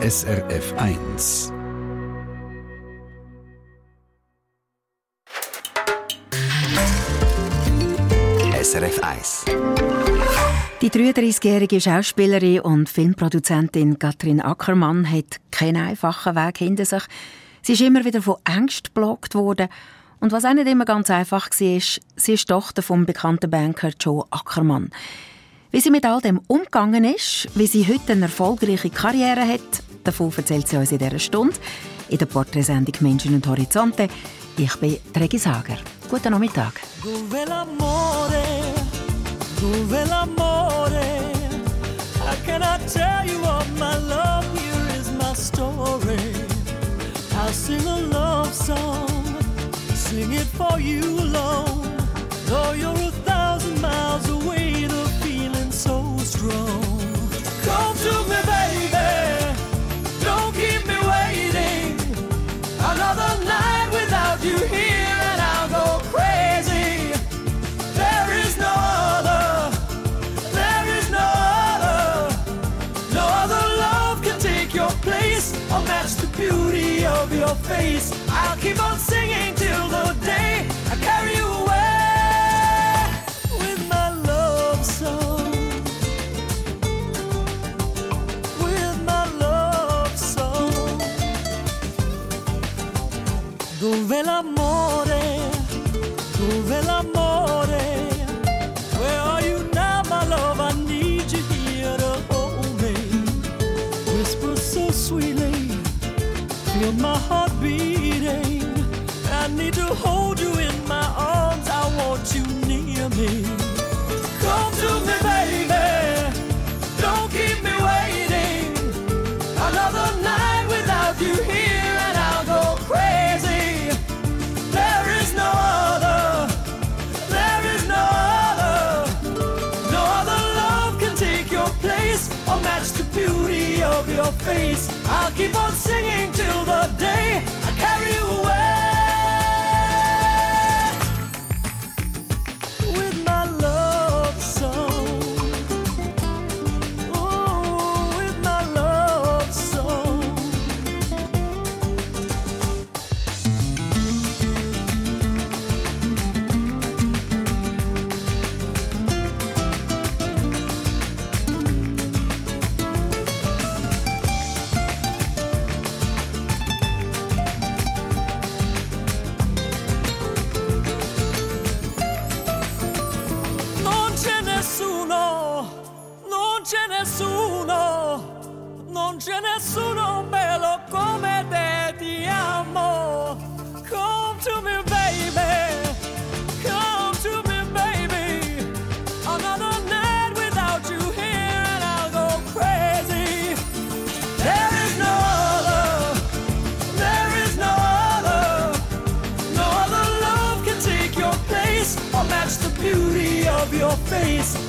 SRF 1. SRF 1. Die 33-jährige Schauspielerin und Filmproduzentin Katrin Ackermann hat keinen einfachen Weg hinter sich. Sie ist immer wieder von Angst geplagt worden. Und was auch nicht immer ganz einfach war, sie ist Tochter vom bekannten Banker Joe Ackermann. Wie sie mit all dem umgegangen ist, wie sie heute eine erfolgreiche Karriere hat, davon erzählt sie uns in dieser Stunde in der Porträtsendung Menschen und Horizonte. Ich bin Regi Sager. Guten Nachmittag. Sing it for you alone Though you're a thousand miles away, strong Come to me, baby, don't keep me waiting. Another night without you here and I'll go crazy. There is no other, there is no other, no other love can take your place. Or match the beauty of your face. I'll keep on singing Dove l'amore, dove l'amore? Where are you now, my love? I need you here to hold me. Whisper so sweetly, feel my heart beating. I need to hold you in my arms. I want you near me. Face. I'll keep on singing till the day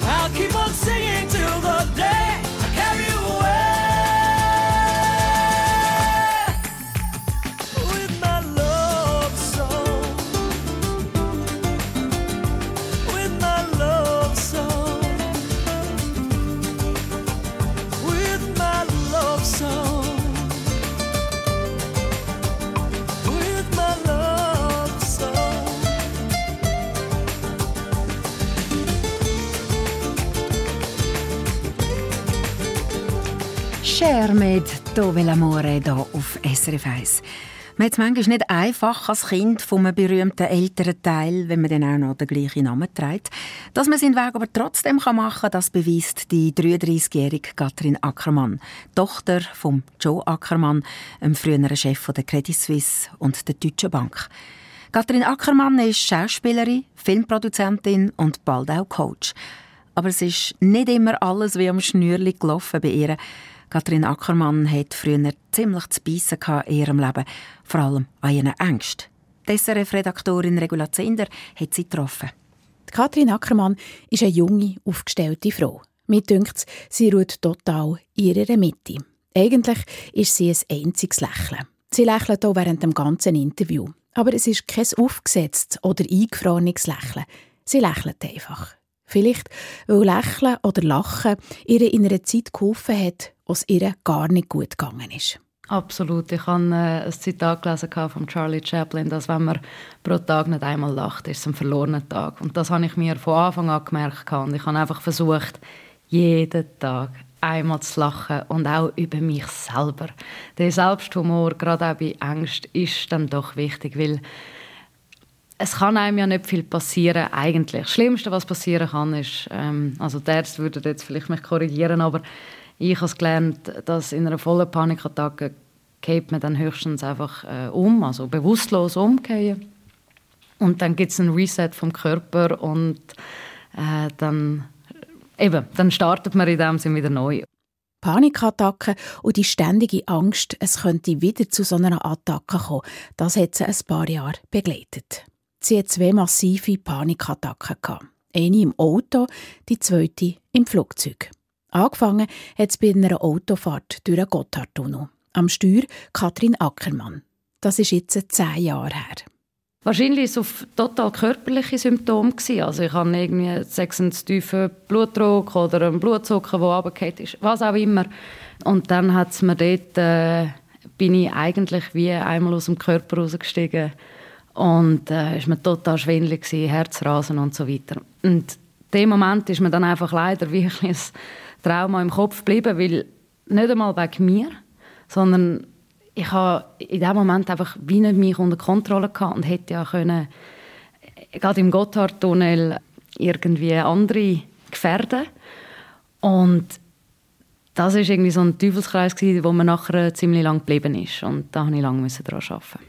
I'll Share mit «Dove l'amore» hier auf SRF 1. Man hat es manchmal nicht einfach als Kind von einem berühmten älteren Teil, wenn man dann auch noch den gleichen Namen trägt. Dass man seinen Weg aber trotzdem machen kann, das beweist die 33-jährige Katrin Ackermann, Tochter von Joe Ackermann, einem früheren Chef der Credit Suisse und der Deutschen Bank. Katrin Ackermann ist Schauspielerin, Filmproduzentin und bald auch Coach. Aber es ist nicht immer alles wie am Schnürli gelaufen bei ihr. Katrin Ackermann hat früher ziemlich zu beißen in ihrem Leben, vor allem an ihren Ängsten. Die SRF-Redaktorin Regula Zender hat sie getroffen. Katrin Ackermann ist eine junge, aufgestellte Frau. Mir dünkt sie ruht total in ihrer Mitte. Eigentlich ist sie ein einziges Lächeln. Sie lächelt auch während dem ganzen Interview. Aber es ist kein aufgesetztes oder eingefrorenes Lächeln. Sie lächelt einfach. Vielleicht, weil Lächeln oder Lachen ihr in einer Zeit geholfen hat, was ihr gar nicht gut gegangen ist. Absolut. Ich habe äh, ein Zitat gelesen von Charlie Chaplin, dass wenn man pro Tag nicht einmal lacht, ist es ein verlorener Tag. Und das habe ich mir von Anfang an gemerkt. Und ich habe einfach versucht, jeden Tag einmal zu lachen und auch über mich selber. Der Selbsthumor, gerade auch bei Angst, ist dann doch wichtig, weil es kann einem ja nicht viel passieren eigentlich. Das Schlimmste, was passieren kann, ist, ähm, also die Ärzte würden jetzt vielleicht mich korrigieren, aber ich habe gelernt, dass in einer vollen Panikattacke geht man dann höchstens einfach äh, um, also bewusstlos umgehen. Und dann gibt es einen Reset vom Körper und äh, dann, eben, dann startet man in dem Sinne wieder neu. Panikattacken und die ständige Angst, es könnte wieder zu so einer Attacke kommen, das hat sie ein paar Jahre begleitet. Sie hat zwei massive Panikattacken gehabt. Eine im Auto, die zweite im Flugzeug. Angefangen hat es bei einer Autofahrt durch den Gotthardtunnel. Am Steuer Katrin Ackermann. Das ist jetzt zehn Jahre her. Wahrscheinlich war es total körperliche Symptome. Also ich hatte irgendwie einen tiefen Blutdruck oder einen Blutzucker, der runtergefallen ist, was auch immer. Und dann hat's mir dort, äh, bin ich eigentlich wie einmal aus dem Körper rausgestiegen und äh, ist mir total schwindelig Herzrasen und so weiter. Und in dem Moment ist mir dann einfach leider wirklich ein Trauma im Kopf geblieben, weil nicht einmal wegen mir, sondern ich habe in dem Moment einfach wie nicht mich unter Kontrolle gehabt und hätte ja können, gerade im Gotthardtunnel irgendwie andere gefährden. Und das ist irgendwie so ein Teufelskreis gewesen, wo man nachher ziemlich lang geblieben ist und da musste ich lange daran arbeiten.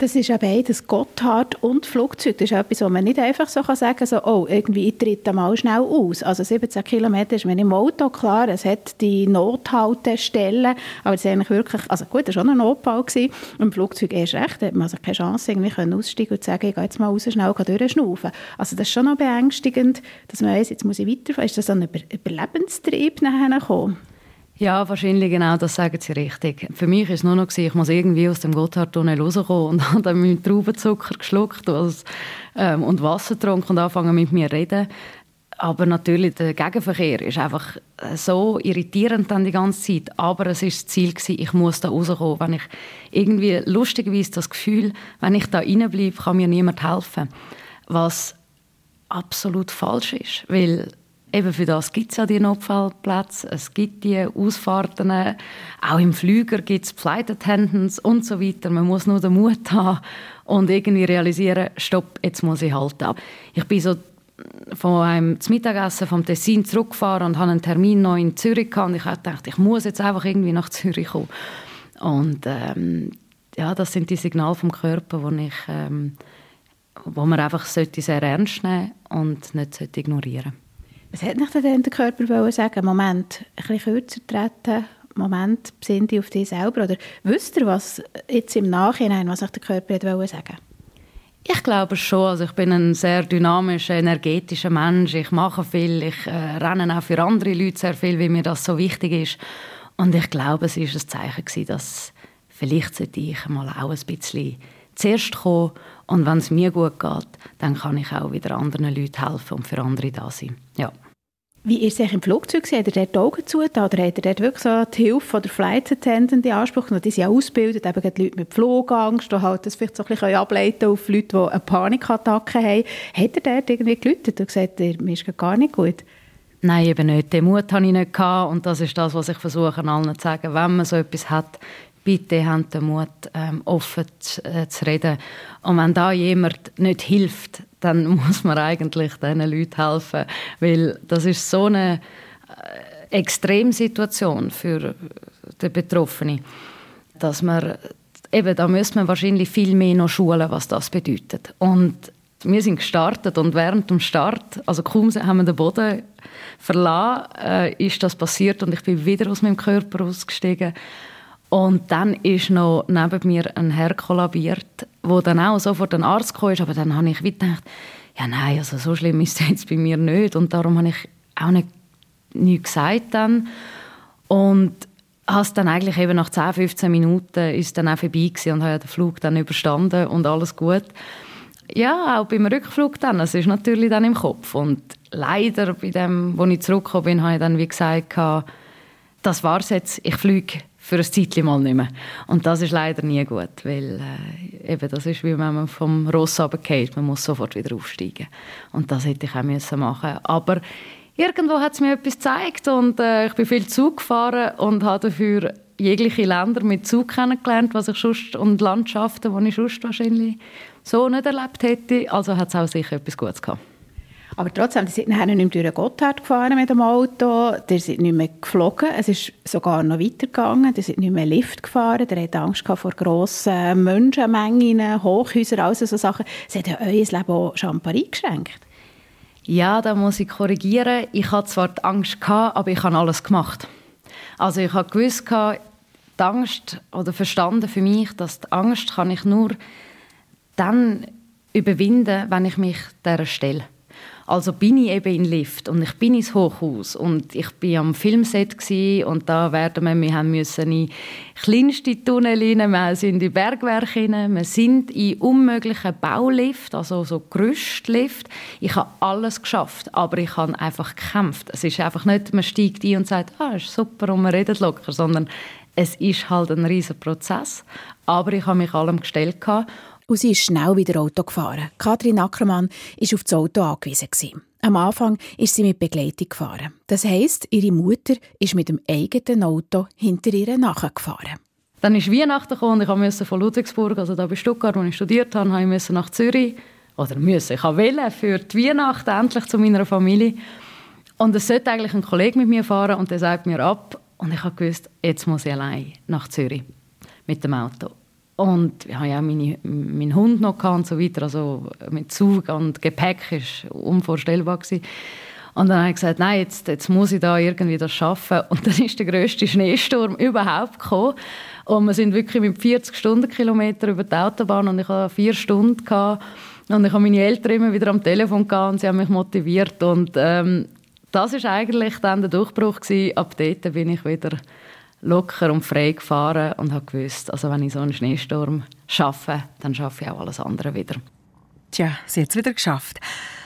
Das ist ja beides Gotthard und Flugzeug. Das ist etwas, was man nicht einfach so sagen kann, so, oh, irgendwie ich tritt mal schnell aus. Also 17 Kilometer ist mir im Auto klar, es hat die Nothaltestellen, aber es ist eigentlich wirklich, also gut, das war schon ein Notfall. Gewesen. Im Flugzeug erst recht, da hat man also keine Chance, irgendwie aussteigen und sagen, ich gehe jetzt mal raus, schnell durchschnaufen. Also das ist schon noch beängstigend, dass man weiss, jetzt muss ich weiterfahren. Ist das so ein Über Überlebenstrieb nachher gekommen? Ja, wahrscheinlich genau, das sagen Sie richtig. Für mich war es nur noch, ich muss irgendwie aus dem Gotthardtunnel rauskommen und habe dann meinen Traubenzucker geschluckt ähm, und Wasser getrunken und angefangen mit mir zu reden. Aber natürlich, der Gegenverkehr ist einfach äh, so irritierend dann die ganze Zeit. Aber es ist das Ziel ich muss da rauskommen. Wenn ich irgendwie lustigerweise das Gefühl, wenn ich da reinbleibe, kann mir niemand helfen. Was absolut falsch ist. Weil eben für das gibt es ja die Notfallplätze, es gibt die Ausfahrten, auch im Flüger gibt es Flight Attendants und so weiter. Man muss nur den Mut haben und irgendwie realisieren, stopp, jetzt muss ich halten. Ich bin so von einem Mittagessen vom Tessin zurückgefahren und hatte einen Termin noch in Zürich gehabt und ich dachte, ich muss jetzt einfach irgendwie nach Zürich kommen. Und ähm, ja, das sind die Signale vom Körper, wo ich ähm, wo man einfach sollte sehr ernst nehmen und nicht ignorieren sollte. Was hat nicht denn der Körper sagen? Moment, ein bisschen kürzer treten, Moment, besinn dich auf dich selber. Oder wisst ihr, was jetzt im Nachhinein, was der Körper hat sagen ich glaube schon. Also ich bin ein sehr dynamischer, energetischer Mensch. Ich mache viel. Ich äh, renne auch für andere Leute sehr viel, weil mir das so wichtig ist. Und ich glaube, es war ein Zeichen gewesen, dass vielleicht sollte ich mal auch ein bisschen zuerst kommen und wenn es mir gut geht, dann kann ich auch wieder anderen Leuten helfen und für andere da sein. Ja. Wie ist es im Flugzeug? Hat er dort die Augen zu oder hat er dort wirklich so die Hilfe der Flight Attendant in Anspruch genommen? Die sind ja ausgebildet, eben die Leute mit Flugangst, die halt das vielleicht so ein bisschen ableiten auf Leute, die eine Panikattacke haben. Hat er dort irgendwie geläutet und gesagt, mir ist gar nicht gut? Nein, eben nicht. Den Mut hatte ich nicht. Und das ist das, was ich versuche, allen zu sagen. Wenn man so etwas hat, bitte haben den Mut, ähm, offen zu, äh, zu, reden. Und wenn da jemand nicht hilft, dann muss man eigentlich diesen Leuten helfen, weil das ist so eine äh, Extremsituation für den Betroffenen, dass man eben, da müsste man wahrscheinlich viel mehr noch schulen, was das bedeutet. Und wir sind gestartet und während dem Start, also kaum haben wir den Boden verlassen, äh, ist das passiert und ich bin wieder aus meinem Körper ausgestiegen und dann ist noch neben mir ein Herr kollabiert, wo dann auch sofort ein Arzt kam. Aber dann habe ich gedacht, ja nein, also so schlimm ist es jetzt bei mir nicht. Und darum habe ich auch nicht nichts gesagt dann. Und habe dann eigentlich eben nach 10, 15 Minuten ist dann auch vorbei und habe den Flug dann überstanden und alles gut. Ja, auch beim Rückflug dann. Es ist natürlich dann im Kopf. Und leider bei dem, wo ich zurückgekommen bin, habe ich dann wie gesagt, das war's jetzt, ich fliege für ein Zeitchen mal nicht mehr. Und das ist leider nie gut, weil äh, eben das ist wie wenn man vom Ross runterfällt, man muss sofort wieder aufsteigen. Und das hätte ich auch müssen machen Aber irgendwo hat es mir etwas gezeigt und äh, ich bin viel Zug gefahren und habe dafür jegliche Länder mit Zug kennengelernt, was ich sonst, und Landschaften, die ich sonst wahrscheinlich so nicht erlebt hätte. Also hat es auch sicher etwas Gutes gehabt. Aber trotzdem, die sind nachher nicht mehr durch Gotthard gefahren mit dem Auto, die sind nicht mehr geflogen, es ist sogar noch weitergegangen, die sind nicht mehr Lift gefahren, die hatten Angst vor grossen Menschenmengen, Hochhäusern, all so Sachen. Es hat ja euer Leben auch Champagner eingeschränkt. Ja, da muss ich korrigieren. Ich hatte zwar die Angst, gehabt, aber ich habe alles gemacht. Also ich habe gewusst, die Angst oder verstanden für mich, dass die Angst kann ich nur dann überwinden, wenn ich mich dieser stelle. Also bin ich eben in Lift und ich bin ins Hochhaus und ich bin am Filmset und da werden wir, wir haben müssen in kleinste Tunnel rein, wir sind in Bergwerke rein, wir sind in unmöglichen Baulift, also so Gerüstlift. Ich habe alles geschafft, aber ich habe einfach gekämpft. Es ist einfach nicht, man steigt ein und sagt, ah, ist super und man redet locker, sondern es ist halt ein riesiger Prozess. Aber ich habe mich allem gestellt und sie ist schnell wieder Auto gefahren. Kathrin Ackermann war auf das Auto angewiesen. Am Anfang ist sie mit Begleitung gefahren. Das heisst, ihre Mutter ist mit dem eigenen Auto hinter ihr nachgefahren. Dann ist Weihnachten gekommen und ich musste von Ludwigsburg, also da bei Stuttgart, wo ich studiert habe, habe ich nach Zürich oder müssen. Ich wollte für die Weihnachten endlich zu meiner Familie. Und es sollte eigentlich ein Kollege mit mir fahren und der sagt mir ab. Und ich habe gewusst, jetzt muss ich allein nach Zürich mit dem Auto. Und ich hatte ja meine, meinen Hund noch und so weiter. Also mit Zug und Gepäck war unvorstellbar. Gewesen. Und dann habe ich gesagt, nein, jetzt, jetzt muss ich da irgendwie das schaffen. Und dann ist der grösste Schneesturm überhaupt gekommen. Und wir sind wirklich mit 40 Stundenkilometer über die Autobahn und ich hatte vier Stunden. Gehabt. Und ich habe meine Eltern immer wieder am Telefon gehabt und sie haben mich motiviert. Und ähm, das war eigentlich dann der Durchbruch. Gewesen. Ab dort bin ich wieder locker und frei gefahren und habe gewusst, also wenn ich so einen Schneesturm schaffe, dann schaffe ich auch alles andere wieder. Tja, sie hat es wieder geschafft.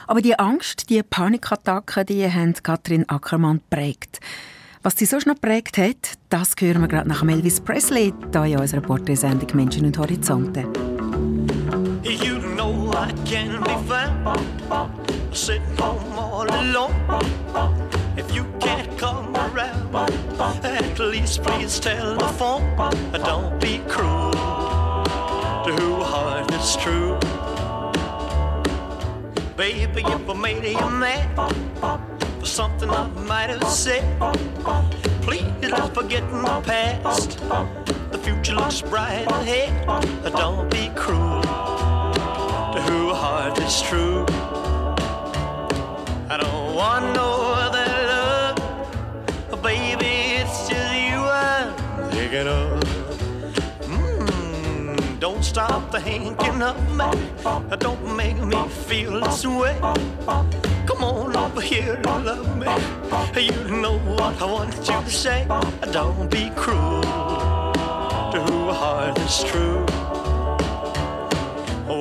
Aber die Angst, die Panikattacken, die haben Katrin Ackermann geprägt. Was sie sonst noch geprägt hat, das hören wir gerade nach Elvis Presley, hier in unserer Porträtsendung «Menschen und Horizonte». You know I can be found sitting home all alone at least please telephone. Don't be cruel to who heart is true. Baby, if I made you mad for something I might have said, please let's forget the past. The future looks bright ahead. Don't be cruel to who heart is true. I don't want no stop thinking of me. Don't make me feel this way. Come on over here and love me. You know what I want you to say. Don't be cruel to who heart is true.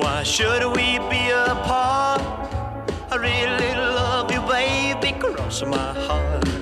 Why should we be apart? I really love you, baby. Cross my heart.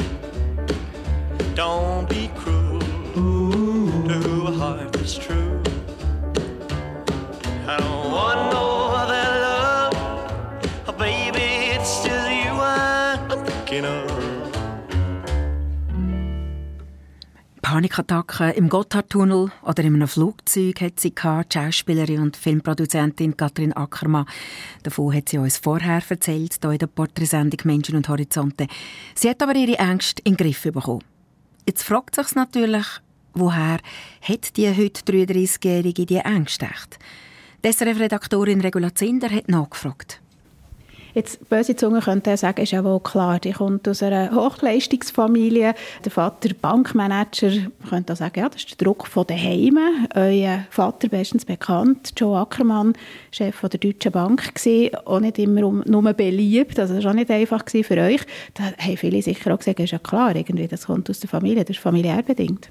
Don't be cruel to a heart that's true. I don't want no other love, oh, baby. It's just you I'm thinking of. Panikattacken im Gotthardtunnel oder in einem Flugzeug hat sie gehabt, die Schauspielerin und Filmproduzentin Katrin Ackermann. Davon hat sie uns vorher erzählt, hier in der Porträtsendung «Menschen und Horizonte». Sie hat aber ihre Ängste in den Griff bekommen. Jetzt fragt sich natürlich, woher hat die heute 33-Jährige die Ängste echt? Die SRF-Redaktorin Regula Zinder hat nachgefragt. Jetzt, böse Zunge könnte sagen, ist ja wohl klar, die kommt aus einer Hochleistungsfamilie. Der Vater Bankmanager, man könnte auch sagen, ja, das ist der Druck von daheim. Euer Vater, bestens bekannt, Joe Ackermann, Chef der Deutschen Bank, war auch nicht immer nur beliebt, also das war auch nicht einfach für euch. Da haben viele sicher auch gesagt, ist ja klar, irgendwie, das kommt aus der Familie, das ist familiär bedingt.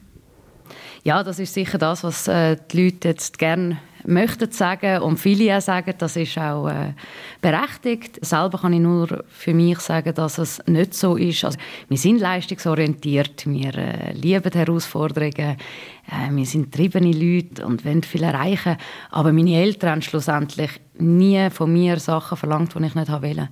Ja, das ist sicher das, was äh, die Leute jetzt gerne möchten sagen und viele auch sagen, das ist auch äh, berechtigt. Selber kann ich nur für mich sagen, dass es nicht so ist. Also, wir sind leistungsorientiert, wir äh, lieben Herausforderungen, äh, wir sind triebene Leute und wollen viel erreichen. Aber meine Eltern haben schlussendlich nie von mir Sachen verlangt, die ich nicht wollte.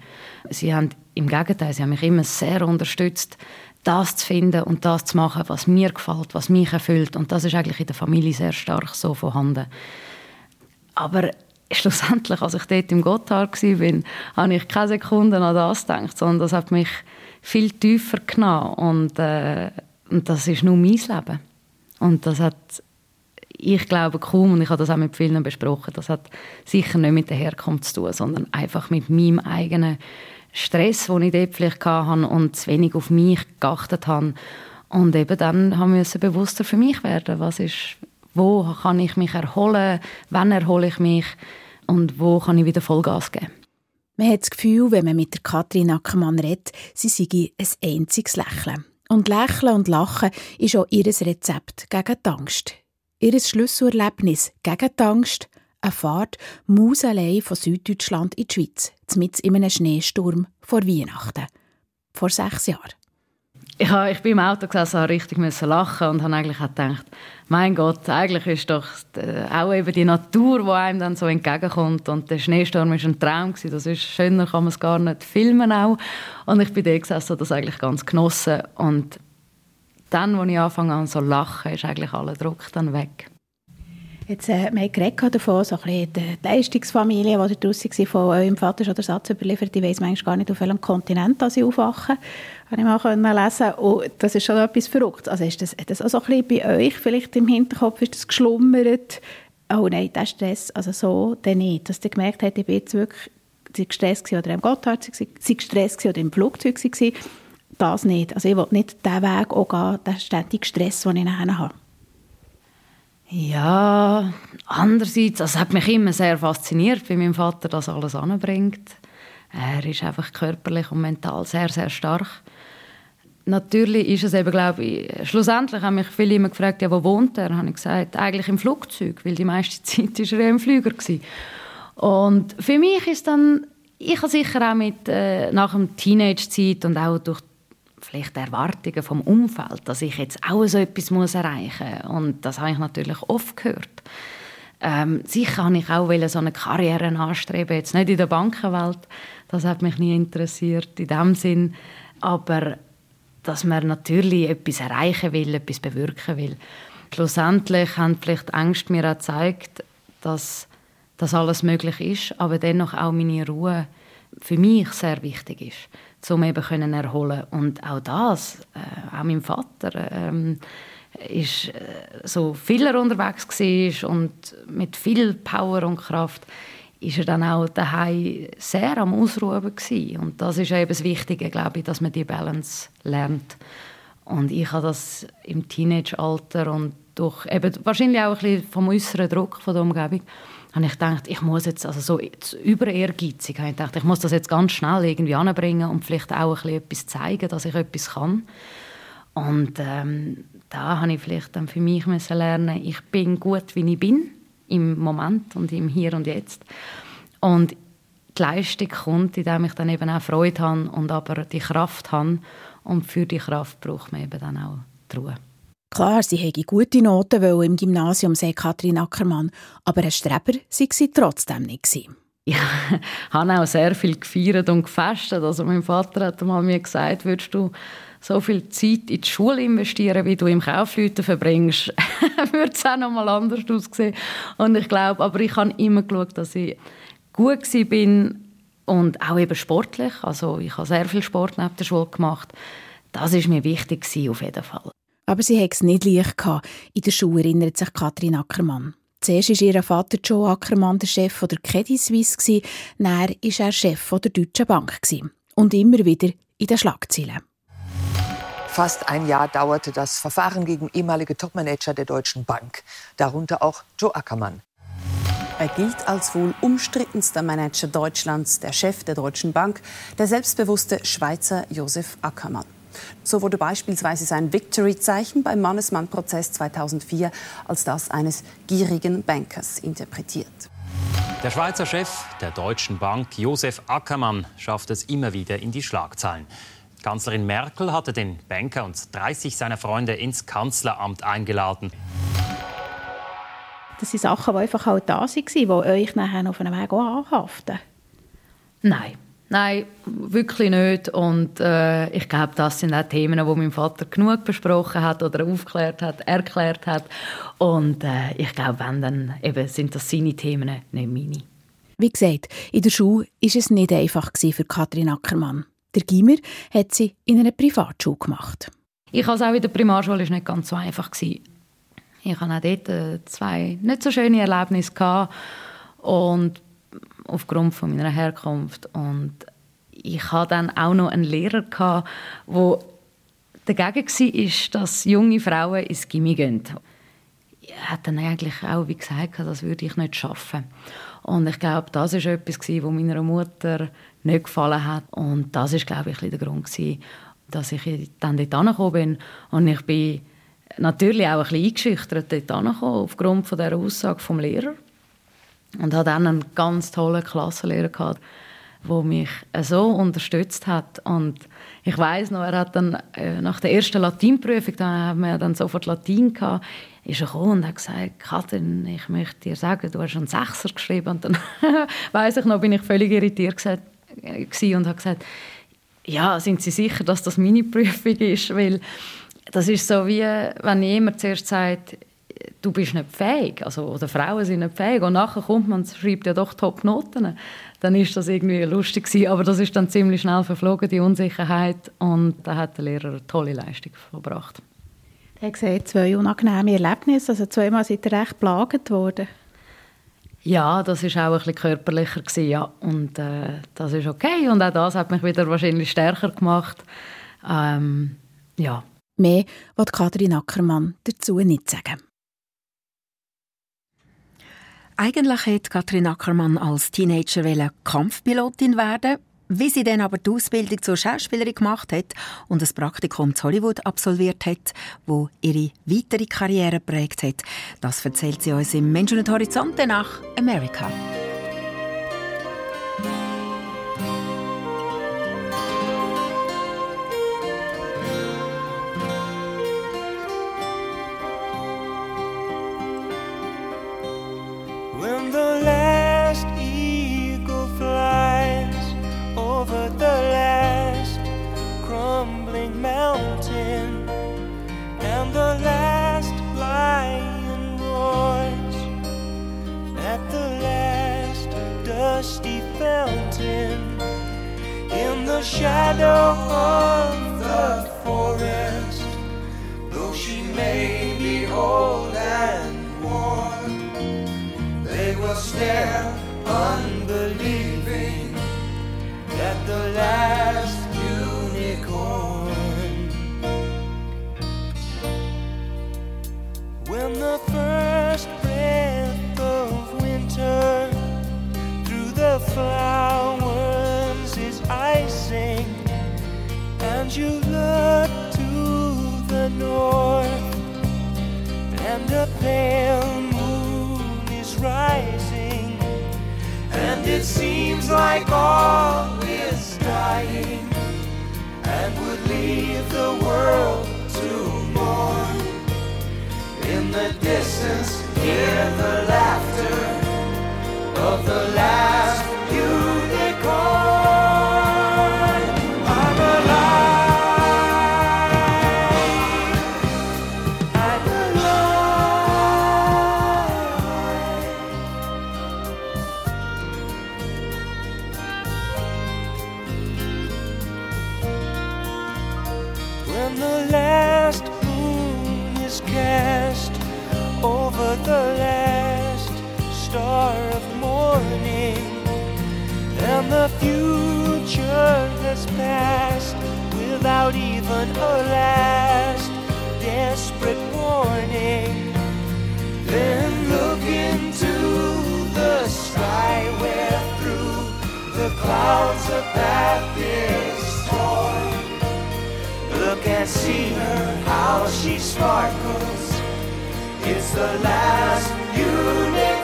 Sie haben im Gegenteil, sie haben mich immer sehr unterstützt das zu finden und das zu machen, was mir gefällt, was mich erfüllt. Und das ist eigentlich in der Familie sehr stark so vorhanden. Aber schlussendlich, als ich dort im Gotthard war, habe ich keine Sekunde an das gedacht, sondern das hat mich viel tiefer genommen. Und, äh, und das ist nur mein Leben. Und das hat, ich glaube kaum, und ich habe das auch mit vielen besprochen, das hat sicher nicht mit der Herkunft zu tun, sondern einfach mit meinem eigenen Stress, den ich dort vielleicht hatte und zu wenig auf mich geachtet habe. Und eben dann haben wir bewusster für mich werden. Was ist, wo kann ich mich erholen? Wann erhole ich mich? Und wo kann ich wieder Vollgas geben? Man hat das Gefühl, wenn man mit der Katrin Ackermann redet, sie sei ein einziges Lächeln. Und Lächeln und Lachen ist auch ihr Rezept gegen die Angst. Ihr Schlüsselerlebnis gegen die Angst, eine Fahrt mausalei von Süddeutschland in die Schweiz, mit in einem Schneesturm vor Weihnachten. Vor sechs Jahren. Ja, ich bin im Auto gesessen, habe richtig lachen und habe eigentlich gedacht, mein Gott, eigentlich ist doch äh, auch eben die Natur, die einem dann so entgegenkommt und der Schneesturm war ein Traum gewesen. Das ist schöner, kann man es gar nicht filmen auch. Und ich bin da gesessen das eigentlich ganz genossen und dann, als ich anfange an so lachen, ist eigentlich aller Druck dann weg. Jetzt, äh, wir haben davon, so ein die Leistungsfamilie, die draussen war, von eurem Vater schon der Satz überliefert, ich weiss manchmal gar nicht, auf welchem Kontinent sie aufwachen. Habe ich mal können lesen Und das ist schon etwas Verrücktes. Also ist das, das auch so ein bisschen bei euch vielleicht im Hinterkopf, ist das geschlummert? Oh nein, der Stress, also so, dann nicht. Dass ihr gemerkt habt, ich bin jetzt wirklich gestresst oder im Gotthard, sie gestresst oder im Flugzeug war. Das nicht. Also ich will nicht diesen Weg auch gehen, den ständigen Stress, den ich nachher habe. Ja, andererseits, also es hat mich immer sehr fasziniert, wie mein Vater das alles anbringt. Er ist einfach körperlich und mental sehr, sehr stark. Natürlich ist es eben, glaube ich, schlussendlich haben mich viele immer gefragt, ja, wo wohnt er? Habe ich gesagt, eigentlich im Flugzeug, weil die meiste Zeit war er im Flüger. Und für mich ist dann, ich habe sicher auch mit, äh, nach dem Teenage-Zeit und auch durch vielleicht Erwartungen vom Umfeld, dass ich jetzt auch so etwas muss erreichen muss. Und das habe ich natürlich oft gehört. Ähm, sicher habe ich auch so eine Karriere anstreben, jetzt nicht in der Bankenwelt, das hat mich nie interessiert in dem Sinn, aber dass man natürlich etwas erreichen will, etwas bewirken will. Schlussendlich haben vielleicht Ängste mir auch gezeigt, dass das alles möglich ist, aber dennoch auch meine Ruhe für mich sehr wichtig ist um eben können erholen und auch das äh, auch mein Vater ähm, ist äh, so viel unterwegs und mit viel Power und Kraft ist er dann auch daheim sehr am Ausruhen gewesen. und das ist eben das Wichtige glaube ich dass man die Balance lernt und ich habe das im Teenageralter und durch eben wahrscheinlich auch ein bisschen vom äußeren Druck von der Umgebung habe ich gedacht, ich muss jetzt, also so über ehrgeizig, habe ich gedacht, ich muss das jetzt ganz schnell irgendwie anbringen und vielleicht auch ein bisschen etwas zeigen, dass ich etwas kann. Und ähm, da habe ich vielleicht dann für mich müssen lernen, ich bin gut, wie ich bin, im Moment und im Hier und Jetzt. Und die Leistung kommt, indem ich dann eben auch Freude habe und aber die Kraft habe. Und für die Kraft braucht man eben dann auch die Ruhe. Klar, sie hätte gute Noten weil im Gymnasium, sei Katrin Ackermann, aber ein Streber sei sie trotzdem nicht. Ja, ich habe auch sehr viel gefeiert und gefestet. Also mein Vater hat mal mir gesagt, würdest du so viel Zeit in die Schule investieren, wie du im Kaufleuten verbringst, würde es auch noch mal anders aussehen. Und ich glaube, aber ich habe immer geschaut, dass ich gut bin und auch eben sportlich. Also ich habe sehr viel Sport neben der Schule gemacht. Das ist mir wichtig auf jeden Fall. Aber sie hatte es nicht leicht. Gehabt. In der Schule erinnert sich Katrin Ackermann. Zuerst war ihr Vater Joe Ackermann der Chef der Credit Suisse, dann war er Chef der Deutschen Bank. Und immer wieder in den Schlagzeilen. Fast ein Jahr dauerte das Verfahren gegen ehemalige Topmanager der Deutschen Bank, darunter auch Joe Ackermann. Er gilt als wohl umstrittenster Manager Deutschlands, der Chef der Deutschen Bank, der selbstbewusste Schweizer Josef Ackermann. So wurde beispielsweise sein Victory-Zeichen beim Mannesmann-Prozess 2004 als das eines gierigen Bankers interpretiert. Der Schweizer Chef der Deutschen Bank, Josef Ackermann, schafft es immer wieder in die Schlagzeilen. Kanzlerin Merkel hatte den Banker und 30 seiner Freunde ins Kanzleramt eingeladen. Das sind Sachen, die einfach auch da waren, die euch nachher auf einem Weg auch anhaften? Nein. Nein, wirklich nicht. Und äh, ich glaube, das sind auch Themen, die mein Vater genug besprochen hat oder aufgeklärt hat, erklärt hat. Und äh, ich glaube, wenn, dann eben sind das seine Themen, nicht meine. Wie gesagt, in der Schule war es nicht einfach für Kathrin Ackermann. Der Gimmer hat sie in einer Privatschule gemacht. Ich habe es auch in der Primarschule nicht ganz so einfach. Ich hatte auch dort äh, zwei nicht so schöne Erlebnisse und aufgrund von meiner Herkunft und ich hatte dann auch noch einen Lehrer der dagegen war, dass junge Frauen ins Gimmi gehen. Er hat dann eigentlich auch wie gesagt, das würde ich nicht schaffen. Und ich glaube, das ist etwas, was meiner Mutter nicht gefallen hat. Und das ist, glaube ich, der Grund, dass ich dann dort angekommen bin. Und ich bin natürlich auch ein bisschen eingeschüchtert dort angekommen, aufgrund von der Aussage vom Lehrer. Und hatte dann einen ganz tollen Klassenlehrer gehabt, der mich so unterstützt hat. Und ich weiß noch, er hat dann äh, nach der ersten Latinprüfung, da haben wir dann sofort Latin gehabt, ist er und hat gesagt, Katrin, ich möchte dir sagen, du hast einen Sechser geschrieben. Und dann weiß ich noch, bin ich völlig irritiert gesagt, und habe gesagt, ja, sind Sie sicher, dass das meine Prüfung ist? Weil das ist so wie, wenn jemand zuerst sagt, du bist nicht fähig, also, oder Frauen sind nicht fähig und nachher kommt man, schreibt ja doch Top-Noten, dann ist das irgendwie lustig gewesen, aber das ist dann ziemlich schnell verflogen, die Unsicherheit und da hat der Lehrer eine tolle Leistung verbracht. Er hat zwei unangenehme Erlebnisse, also zweimal seid ihr recht belagert worden. Ja, das ist auch ein bisschen körperlicher gewesen, ja. und äh, das ist okay und auch das hat mich wieder wahrscheinlich stärker gemacht. Ähm, ja. Mehr wird Kathrin Ackermann dazu nicht sagen. Eigentlich wollte Katrin Ackermann als Teenager Kampfpilotin werden. Wie sie dann aber die Ausbildung zur Schauspielerin gemacht hat und ein Praktikum zu Hollywood absolviert hat, wo ihre weitere Karriere prägt hat, das erzählt sie uns im Menschen und Horizont nach Amerika. Clouds a path is torn. Look and see her, how she sparkles. It's the last unicorn.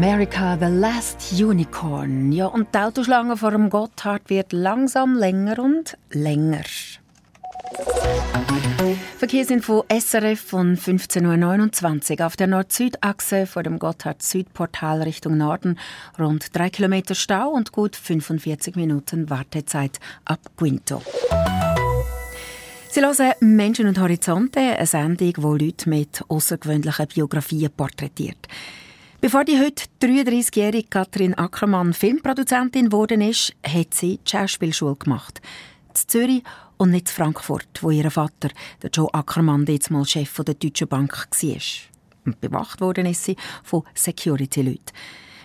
America, the last unicorn. Ja, und die Autoschlange vor dem Gotthard wird langsam länger und länger. Verkehrsinfo SRF von 15.29 Uhr auf der Nord-Süd-Achse vor dem Gotthard-Südportal Richtung Norden. Rund drei Kilometer Stau und gut 45 Minuten Wartezeit ab Quinto. Sie hören Menschen und Horizonte, eine Sendung, die Leute mit außergewöhnlichen Biografien porträtiert. Bevor die heute 33-jährige Katrin Ackermann Filmproduzentin geworden ist, hat sie die Schauspielschule gemacht. In Zürich und nicht in Frankfurt, wo ihr Vater, der Joe Ackermann, jetzt mal Chef der Deutschen Bank war. Und bewacht worden ist sie von Security-Leuten.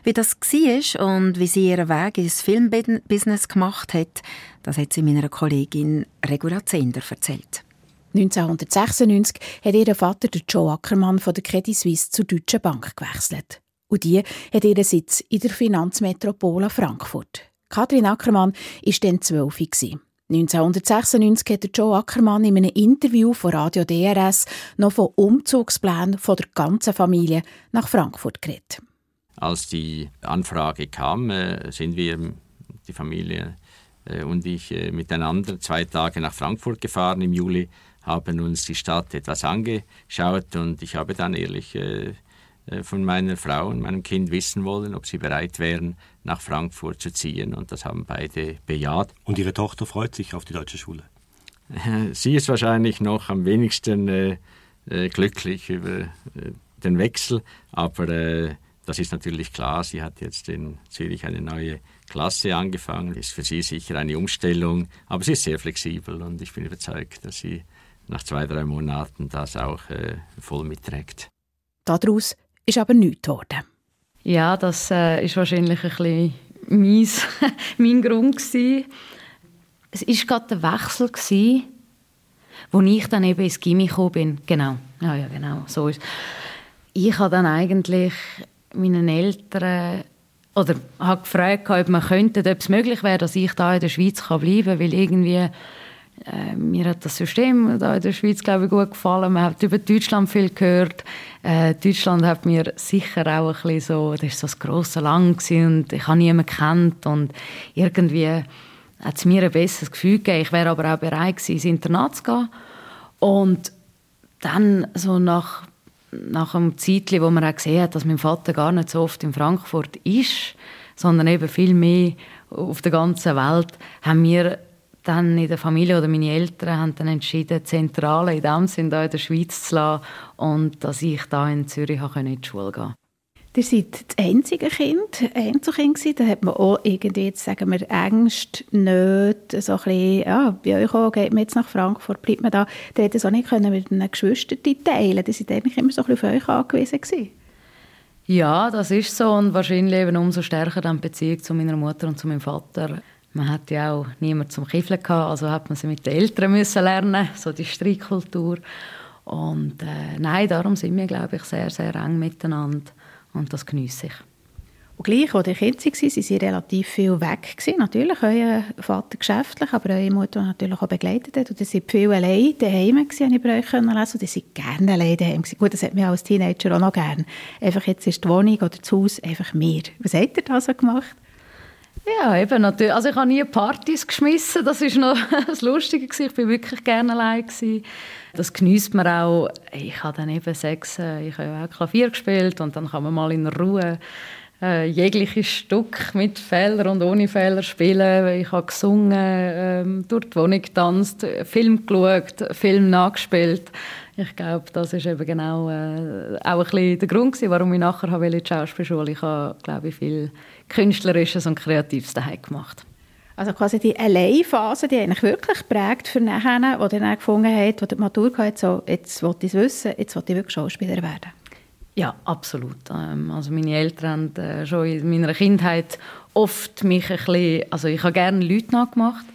Wie das war und wie sie ihren Weg ins Filmbusiness gemacht hat, das hat sie meiner Kollegin Regula Zender erzählt. 1996 hat ihr Vater, Joe Ackermann, von der Credit Suisse zur Deutschen Bank gewechselt. Und die hat ihren Sitz in der Finanzmetropole Frankfurt. Kathrin Ackermann war dann zwölf. 1996 hat Joe Ackermann in einem Interview von Radio DRS noch von Umzugsplänen von der ganzen Familie nach Frankfurt geredet. Als die Anfrage kam, äh, sind wir, die Familie äh, und ich, äh, miteinander zwei Tage nach Frankfurt gefahren im Juli, haben uns die Stadt etwas angeschaut und ich habe dann ehrlich von meiner Frau und meinem Kind wissen wollen, ob sie bereit wären, nach Frankfurt zu ziehen. Und das haben beide bejaht. Und Ihre Tochter freut sich auf die deutsche Schule? Sie ist wahrscheinlich noch am wenigsten äh, äh, glücklich über äh, den Wechsel, aber äh, das ist natürlich klar. Sie hat jetzt in Zürich eine neue Klasse angefangen. Ist für sie sicher eine Umstellung, aber sie ist sehr flexibel und ich bin überzeugt, dass sie nach zwei, drei Monaten das auch äh, voll mitträgt. Daraus ist aber nichts geworden. Ja, das äh, ist wahrscheinlich ein bisschen mies, mein Grund gewesen. Es war gerade der Wechsel, gewesen, wo ich dann eben ins Gimmi gekommen bin. Genau, ja, ja, genau, so ist Ich habe dann eigentlich meinen Eltern oder habe gefragt, ob man könnte, ob es möglich wäre, dass ich da in der Schweiz bleiben kann, weil irgendwie äh, mir hat das System da in der Schweiz glaube ich, gut gefallen. Man hat über Deutschland viel gehört. Äh, Deutschland hat mir sicher auch ein bisschen so, das war so das grosse Land und ich habe niemanden kennt und irgendwie hat es mir ein besseres Gefühl gegeben. Ich wäre aber auch bereit gewesen, ins Internat zu gehen. Und dann so nach, nach einem Zeitchen, wo man auch gesehen hat, dass mein Vater gar nicht so oft in Frankfurt ist, sondern eben viel mehr auf der ganzen Welt, haben wir dann in der Familie oder meine Eltern haben dann entschieden, Zentrale in dem Sinn da in der Schweiz zu lassen und dass ich da in Zürich in die Schule gehen Ihr seid das einzige Kind, Einzelkind gewesen. Da hat man auch irgendwie, jetzt sagen wir, Ängste, Nöte, so ein bisschen, ja, bei euch auch, geht man jetzt nach Frankfurt, bleibt man da. Ihr hättet es auch nicht können mit einem Geschwistern teilen Ihr seid eigentlich immer so ein bisschen auf euch angewiesen gewesen. Ja, das ist so und wahrscheinlich eben umso stärker dann die Beziehung zu meiner Mutter und zu meinem Vater. Man hat ja auch niemand zum Kiffeln gehabt, also hat man sie mit den Eltern müssen lernen, so die Streitkultur. Und äh, nein, darum sind wir, glaube ich, sehr, sehr eng miteinander und das geniesse ich. Und gleich, als ihr Kind waren, waren sie relativ viel weg. Gewesen. Natürlich, euer Vater geschäftlich, aber eure Mutter natürlich auch begleitet hat. Und ihr seid viel allein daheim gewesen, habe ich bei euch lesen Und ihr seid gerne allein daheim gewesen. Gut, das hat mich als Teenager auch noch gerne. Einfach jetzt ist die Wohnung oder das Haus einfach mehr. Was habt ihr da so gemacht? Ja, eben natürlich. Also ich habe nie Partys geschmissen. Das ist noch das Lustige. Ich bin wirklich gerne allein gewesen. Das genießt man auch. Ich habe dann eben sechs, ich habe auch Klavier gespielt und dann kann man mal in Ruhe äh, jegliche Stück mit Fehlern und ohne Fehler spielen. Ich habe gesungen, äh, durch die Wohnung getanzt, Film geschaut, Film nachgespielt. Ich glaube, das ist eben genau äh, auch ein bisschen der Grund gewesen, warum ich nachher habe die Schauspielschule. Ich habe, glaube ich, viel Künstlerisches und Kreatives daheim gemacht. Also quasi die Alleinphase, die eigentlich wirklich prägt für nachher, wo dann gefunden hat, wo die Matur hat, so, jetzt will ich es wissen, jetzt will ich wirklich Schauspieler werden. Ja, absolut. Ähm, also meine Eltern haben äh, schon in meiner Kindheit oft mich ein bisschen, also ich habe gerne Leute nachgemacht,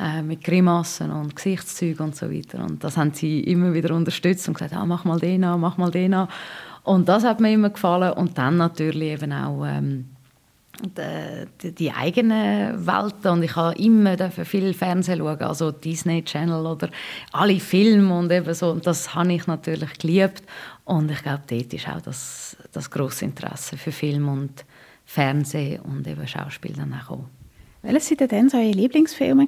äh, mit Grimassen und Gesichtszügen und so weiter. Und das haben sie immer wieder unterstützt und gesagt, ah, mach mal den an, mach mal den an. Und das hat mir immer gefallen. Und dann natürlich eben auch ähm, die, die eigene Welt und ich habe immer viel Fernsehen schauen, also Disney Channel oder alle Filme und eben so und das habe ich natürlich geliebt und ich glaube dort ist auch das, das grosse Interesse für Film und Fernsehen und eben Schauspiel dann auch gekommen. Welches waren denn so Ihre Lieblingsfilme?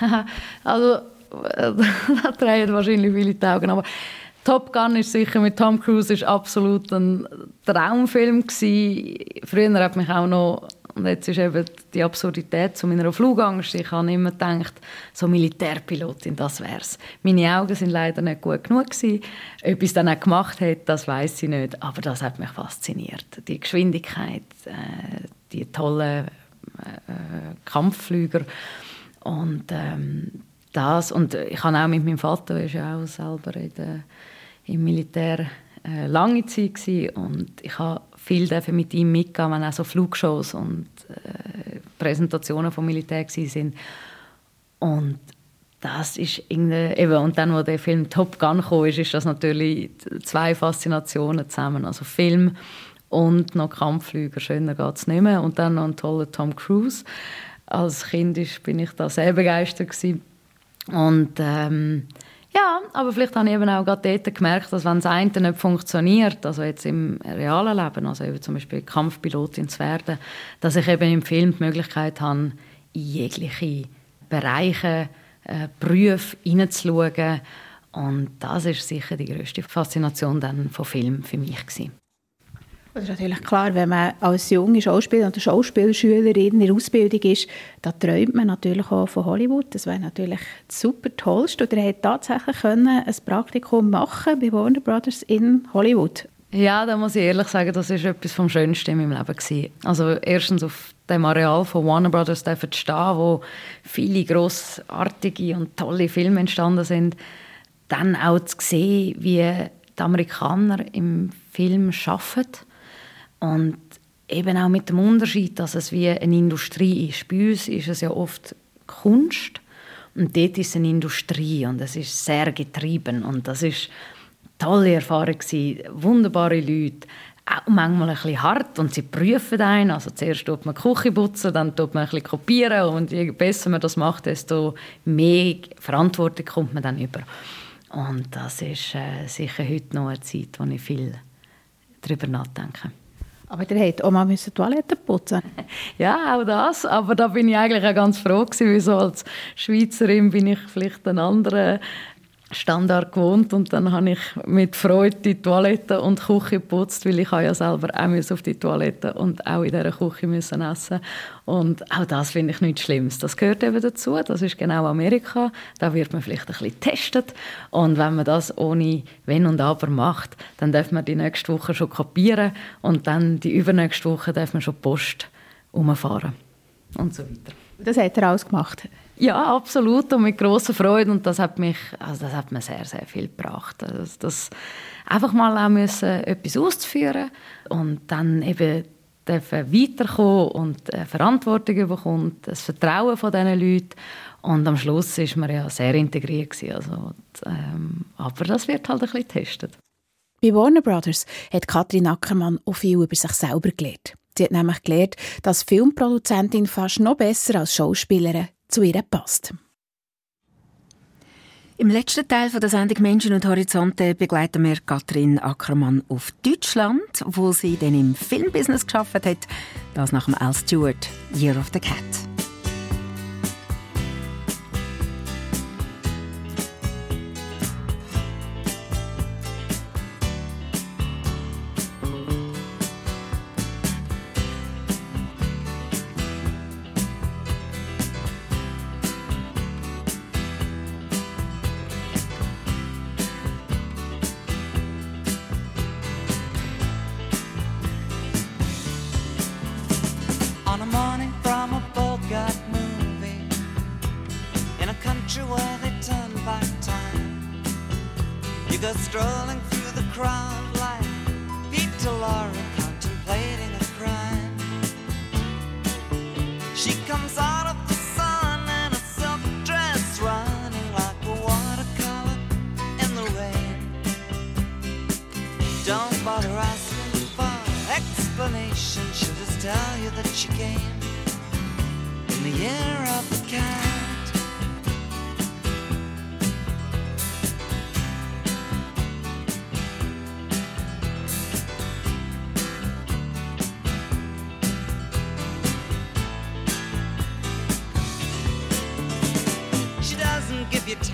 also da drehen wahrscheinlich viele die Augen, aber Top Gun ist sicher mit Tom Cruise ist absolut ein Traumfilm gewesen. Früher hat mich auch noch und jetzt ist eben die Absurdität zu meiner Flugangst. Ich habe immer gedacht, so Militärpilotin, das wär's. Meine Augen sind leider nicht gut genug gewesen. Ob ich es dann auch gemacht hätte, das weiß ich nicht. Aber das hat mich fasziniert. Die Geschwindigkeit, äh, die tollen äh, Kampfflüger und ähm, das und ich habe auch mit meinem Vater, ist ja auch selber in der im Militär äh, lange Zeit gewesen. und ich habe viel mit ihm mitgehen, wenn auch so Flugshows und äh, Präsentationen vom Militär sind. Und das ist eben, und dann, wo der Film Top Gun kam, ist, ist das natürlich zwei Faszinationen zusammen. Also Film und noch Kampfflüger, schöner geht es nicht mehr. Und dann noch ein toller Tom Cruise. Als Kind bin ich da sehr begeistert gewesen. Und ähm, ja, aber vielleicht habe ich eben auch gerade dort gemerkt, dass wenn das eine nicht funktioniert, also jetzt im realen Leben, also eben zum Beispiel Kampfpilotin zu werden, dass ich eben im Film die Möglichkeit habe, in jegliche Bereiche, äh, Berufe hineinzuschauen. Und das ist sicher die größte Faszination dann von Film für mich gewesen. Das ist natürlich klar, wenn man als junge Schauspieler oder Schauspielschülerin in der Ausbildung ist, da träumt man natürlich auch von Hollywood. Das wäre natürlich super tollst. Und er hat tatsächlich können ein Praktikum machen bei Warner Brothers in Hollywood. Ja, da muss ich ehrlich sagen, das ist etwas vom Schönsten in meinem Leben gewesen. Also erstens auf dem Areal von Warner Brothers dürfen stehen, wo viele grossartige und tolle Filme entstanden sind. Dann auch zu sehen, wie die Amerikaner im Film arbeiten und eben auch mit dem Unterschied, dass es wie eine Industrie ist. Bei uns ist es ja oft Kunst und dort ist es eine Industrie und es ist sehr getrieben und das ist eine tolle Erfahrung gewesen. wunderbare Leute, auch manchmal ein bisschen hart und sie prüfen einen. Also zuerst tut man die Küche putzen, dann tut man ein bisschen kopieren und je besser man das macht, desto mehr Verantwortung kommt man dann über. Und das ist äh, sicher heute noch eine Zeit, wo ich viel darüber nachdenke. Aber der hätte auch mal Toiletten putzen Ja, auch das. Aber da bin ich eigentlich auch ganz froh gewesen, weil so als Schweizerin bin ich vielleicht ein anderer Standard gewohnt und dann habe ich mit Freude die Toilette und die Küche geputzt, weil ich ja selber auch auf die Toilette und auch in dieser Küche müssen essen und auch das finde ich nichts Schlimmes. Das gehört eben dazu, das ist genau Amerika, da wird man vielleicht ein bisschen getestet und wenn man das ohne Wenn und Aber macht, dann darf man die nächste Woche schon kopieren und dann die übernächste Woche darf man schon Post umfahren und so weiter. Das hat er alles gemacht? Ja, absolut und mit großer Freude und das hat mich, also das hat mir sehr, sehr viel gebracht. Also das einfach mal auch müssen, etwas auszuführen und dann eben dürfen weiterkommen und Verantwortung bekommt, das Vertrauen von diesen Leuten und am Schluss ist man ja sehr integriert gewesen, also, ähm, aber das wird halt ein bisschen getestet. Bei Warner Brothers hat Katrin Ackermann auch viel über sich selber gelernt. Sie hat nämlich gelernt, dass Filmproduzentin fast noch besser als Schauspielerin zu ihr passt. Im letzten Teil der Sendung Menschen und Horizonte begleiten wir Katrin Ackermann auf Deutschland, wo sie dann im Filmbusiness geschafft hat. Das nach dem Al Stewart, Year of the Cat.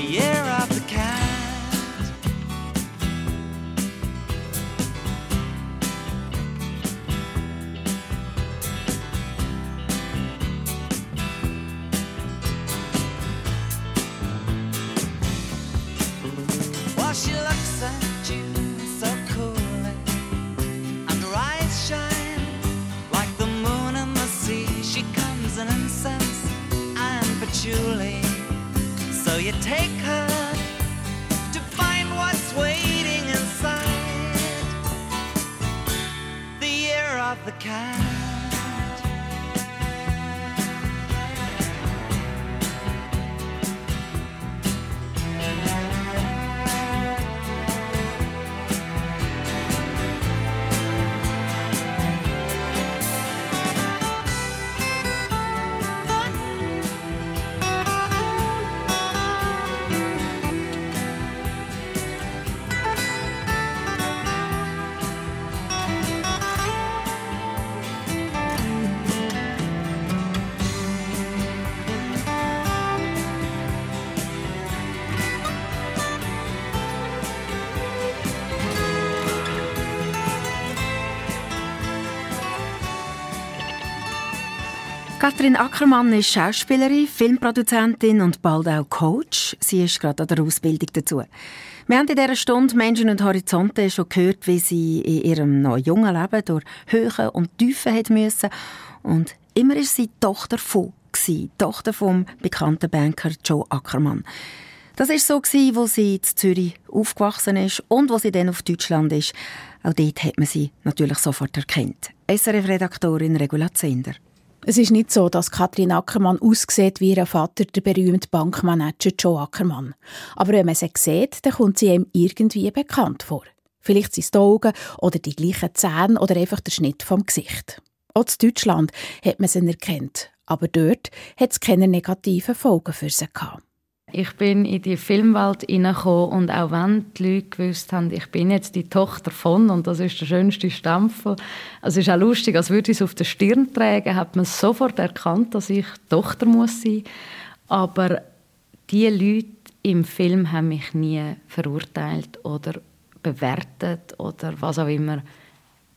year of the cat. Katrin Ackermann ist Schauspielerin, Filmproduzentin und bald auch Coach. Sie ist gerade an der Ausbildung dazu. Wir haben in dieser Stunde Menschen und Horizonte schon gehört, wie sie in ihrem noch jungen Leben durch Höhen und Tiefen hat müssen. Und immer ist sie Tochter von, gewesen, Tochter vom bekannten Banker Joe Ackermann. Das ist so gewesen, wo sie in Zürich aufgewachsen ist und wo sie dann auf Deutschland ist. Auch dort hat man sie natürlich sofort erkannt. SRF-Redaktorin Regula Zender. Es ist nicht so, dass Katrin Ackermann aussieht wie ihr Vater, der berühmte Bankmanager Joe Ackermann. Aber wenn man sie sieht, dann kommt sie ihm irgendwie bekannt vor. Vielleicht sind es die Augen oder die gleichen Zähne oder einfach der Schnitt vom Gesicht. Auch in Deutschland hat man sie erkannt, aber dort hat es keine negativen Folgen für sie gehabt. Ich bin in die Filmwelt hineingekommen und auch wenn die Leute gewusst haben, ich bin jetzt die Tochter von und das ist der schönste Stempel. Es ist auch lustig, als würde ich es auf der Stirn tragen, hat man sofort erkannt, dass ich Tochter muss sein. Aber die Leute im Film haben mich nie verurteilt oder bewertet oder was auch immer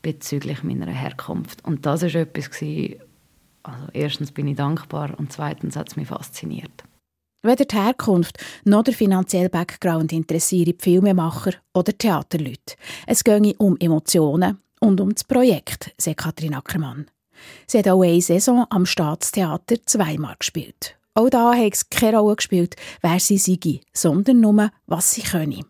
bezüglich meiner Herkunft. Und das ist etwas also erstens bin ich dankbar und zweitens hat es mich fasziniert. Weder die Herkunft noch der finanzielle Background interessieren Filmemacher oder Theaterleute. Es ginge um Emotionen und um das Projekt, sagt Katrin Ackermann. Sie hat auch eine Saison am Staatstheater zweimal gespielt. Auch da hat es keine Rolle gespielt, wer sie sei, sondern nur, was sie könne.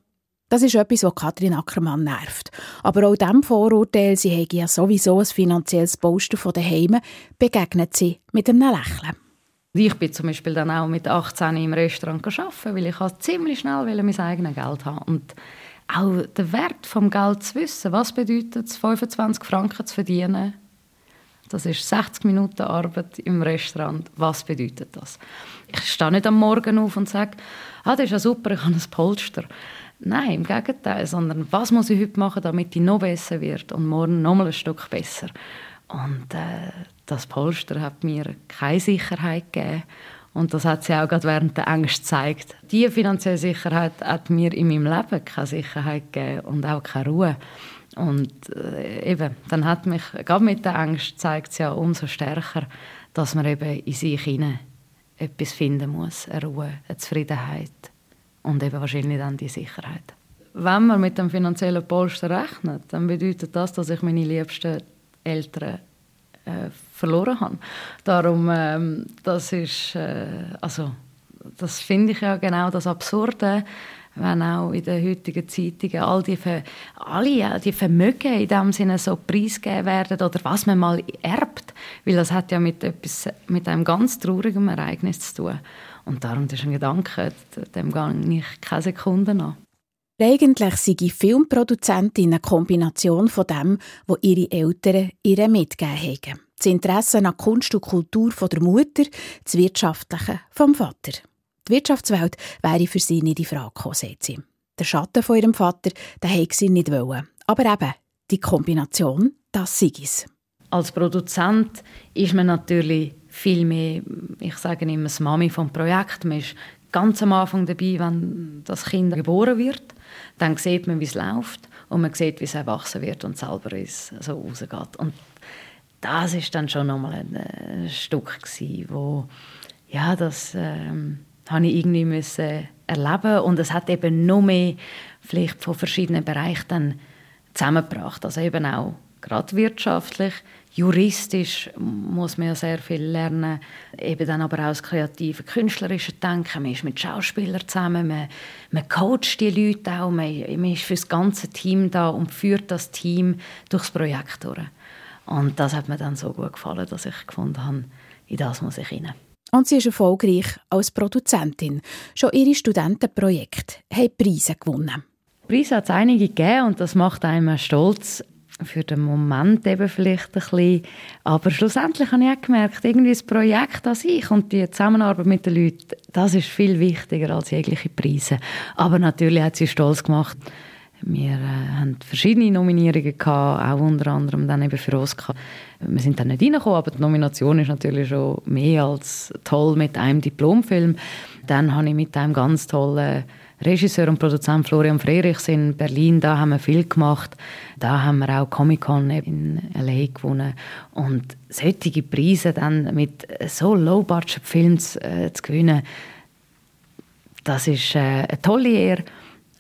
Das ist etwas, was Katrin Ackermann nervt. Aber auch dem Vorurteil, sie hätte ja sowieso ein finanzielles Posten von daheim, begegnet sie mit einem Lächeln. Ich bin zum Beispiel dann auch mit 18 im Restaurant arbeiten, weil ich ziemlich schnell mein eigenes Geld haben Und auch der Wert des Geld zu wissen, was bedeutet es, 25 Franken zu verdienen, das ist 60 Minuten Arbeit im Restaurant. Was bedeutet das? Ich stehe nicht am Morgen auf und sage, ah, das ist ja super, ich habe ein Polster. Nein, im Gegenteil, sondern was muss ich heute machen, damit ich noch besser wird und morgen noch mal ein Stück besser. Und äh, das Polster hat mir keine Sicherheit gegeben Und das hat sie auch gerade während der Angst gezeigt. Diese finanzielle Sicherheit hat mir in meinem Leben keine Sicherheit gegeben und auch keine Ruhe. Und äh, eben, dann hat mich, gerade mit der Angst zeigt es ja umso stärker, dass man eben in sich hinein etwas finden muss, eine Ruhe, eine Zufriedenheit und eben wahrscheinlich dann die Sicherheit. Wenn man mit dem finanziellen Polster rechnet, dann bedeutet das, dass ich meine liebsten Eltern äh, verloren habe. Darum, ähm, das ist, äh, also, das finde ich ja genau das Absurde, wenn auch in den heutigen Zeitungen all die, alle die Vermögen in dem Sinne so preisgegeben werden oder was man mal erbt, weil das hat ja mit, etwas, mit einem ganz traurigen Ereignis zu tun. Und darum ist ein Gedanke, dem gehe ich keine Sekunde nach. Eigentlich sei die Filmproduzentin eine Kombination von dem, was ihre Eltern ihr mitgegeben haben. Das Interesse an Kunst und Kultur von der Mutter, das Wirtschaftliche vom Vater. Die Wirtschaftswelt wäre für sie nicht in Frage gekommen, sie. Der Schatten von ihrem Vater, den hätte sie nicht wollen. Aber eben, die Kombination, das sei es. Als Produzent ist man natürlich viel mehr, ich sage immer, das Mami vom Projekt. Man ist ganz am Anfang dabei, wenn das Kind geboren wird. Dann sieht man, wie es läuft und man sieht, wie es erwachsen wird und selber ist, so rausgeht. Und das ist dann schon nochmal ein, ein Stück gewesen, wo ja, das ähm, habe ich irgendwie müssen erleben und es hat eben noch mehr vielleicht von verschiedenen Bereichen dann zusammengebracht, also eben auch gerade wirtschaftlich, juristisch muss man ja sehr viel lernen, eben dann aber auch das kreative, künstlerische Denken, man ist mit Schauspielern zusammen, man, man coacht die Leute auch, man, man ist für das ganze Team da und führt das Team durchs Projekt durch. Und das hat mir dann so gut gefallen, dass ich gefunden habe, in das muss ich rein. Und sie ist erfolgreich als Produzentin. Schon ihre Studentenprojekte haben Preise gewonnen. Preise hat es einige gegeben und das macht einem stolz. Für den Moment eben vielleicht ein bisschen. Aber schlussendlich habe ich auch gemerkt, irgendwie das Projekt an sich und die Zusammenarbeit mit den Leuten, das ist viel wichtiger als jegliche Preise. Aber natürlich hat sie stolz gemacht, wir äh, haben verschiedene Nominierungen gehabt, auch unter anderem dann eben für Oscar. Wir sind dann nicht reingekommen, aber die Nomination ist natürlich schon mehr als toll mit einem Diplomfilm. Dann habe ich mit einem ganz tollen Regisseur und Produzent Florian Frerichs in Berlin, da haben wir viel gemacht. Da haben wir auch Comic-Con in L.A. gewonnen. Und solche Preise dann mit so Low-Budget-Filmen äh, zu gewinnen, das ist äh, eine tolle Ehre.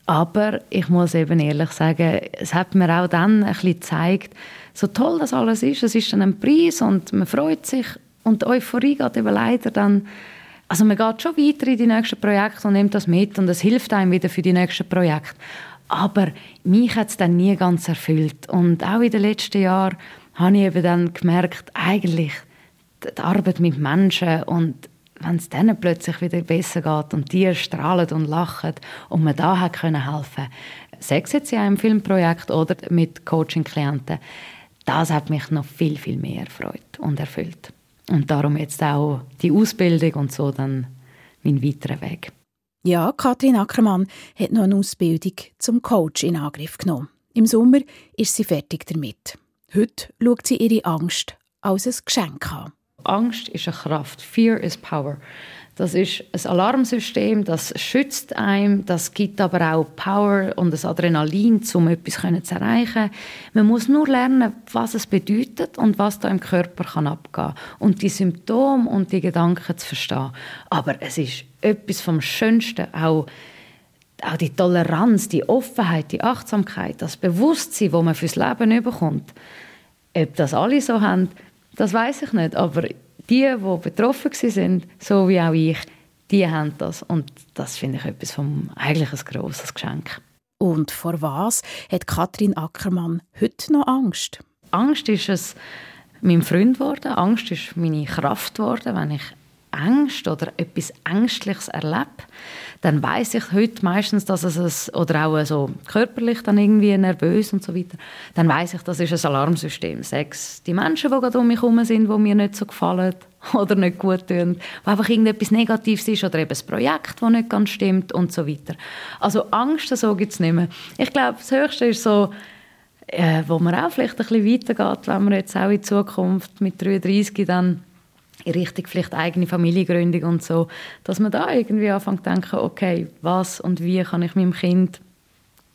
Aber ich muss eben ehrlich sagen, es hat mir auch dann ein bisschen gezeigt, so toll das alles ist, es ist dann ein Preis und man freut sich und die Euphorie geht eben leider dann, also man geht schon weiter in die nächsten Projekte und nimmt das mit und es hilft einem wieder für die nächsten Projekte. Aber mich hat es dann nie ganz erfüllt und auch in den letzten Jahren habe ich eben dann gemerkt, eigentlich die Arbeit mit Menschen und wenn es denen plötzlich wieder besser geht und die strahlen und lachen und man da können helfen, sei es jetzt in einem Filmprojekt oder mit Coaching-Klienten, das hat mich noch viel, viel mehr erfreut und erfüllt. Und darum jetzt auch die Ausbildung und so dann mein weiterer Weg. Ja, Kathrin Ackermann hat noch eine Ausbildung zum Coach in Angriff genommen. Im Sommer ist sie fertig damit. Heute schaut sie ihre Angst als ein Geschenk an. Angst ist eine Kraft. Fear is power. Das ist ein Alarmsystem, das schützt einem, das gibt aber auch Power und das Adrenalin, um etwas zu erreichen. Man muss nur lernen, was es bedeutet und was da im Körper kann abgehen und die Symptome und die Gedanken zu verstehen. Aber es ist etwas vom Schönsten, auch auch die Toleranz, die Offenheit, die Achtsamkeit, das Bewusstsein, das man fürs Leben bekommt. Ob das alle so haben, das weiß ich nicht, aber die, die betroffen sind, so wie auch ich, die haben das und das finde ich etwas vom eigentlich ein grosses Geschenk. Und vor was hat Katrin Ackermann heute noch Angst? Angst ist es mein Freund geworden. Angst ist meine Kraft geworden, wenn ich Angst oder etwas Ängstliches erlebe, dann weiß ich heute meistens, dass es ein, oder auch so körperlich dann irgendwie nervös und so weiter, dann weiß ich, das ist ein Alarmsystem. Sechs die Menschen, die gerade um mich herum sind, die mir nicht so gefallen oder nicht gut tun, wo einfach irgendetwas Negatives ist oder eben ein Projekt, das nicht ganz stimmt und so weiter. Also Angst, so gibt es nicht mehr. Ich glaube, das Höchste ist so, äh, wo man auch vielleicht ein bisschen weitergeht, wenn man jetzt auch in Zukunft mit 33 dann in Richtung vielleicht eigene Familiengründung und so, dass man da irgendwie anfängt zu denken, okay, was und wie kann ich meinem Kind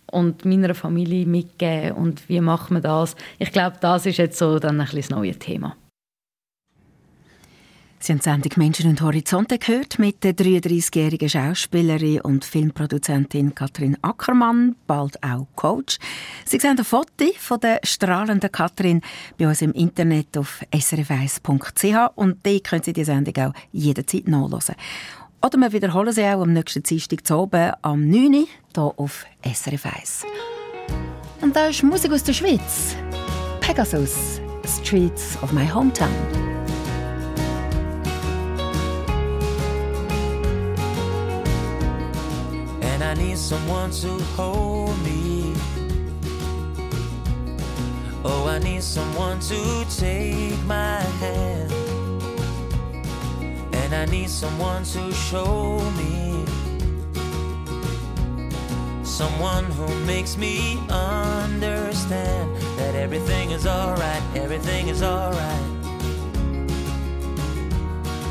und meiner Familie mitgeben und wie macht man das? Ich glaube, das ist jetzt so dann ein bisschen das neue Thema. Sie haben die Sendung Menschen und Horizonte gehört mit der 33-jährigen Schauspielerin und Filmproduzentin Katrin Ackermann, bald auch Coach. Sie sehen ein Foto von der strahlenden Katrin bei uns im Internet auf srf1.ch und die können Sie die Sendung auch jederzeit nachlesen. Oder wir wiederholen sie auch am nächsten Dienstag zu oben am 9. Uhr hier auf SRF 1. Und da ist Musik aus der Schweiz. Pegasus, Streets of my hometown. I need someone to hold me. Oh, I need someone to take my hand, and I need someone to show me. Someone who makes me understand that everything is alright, everything is alright.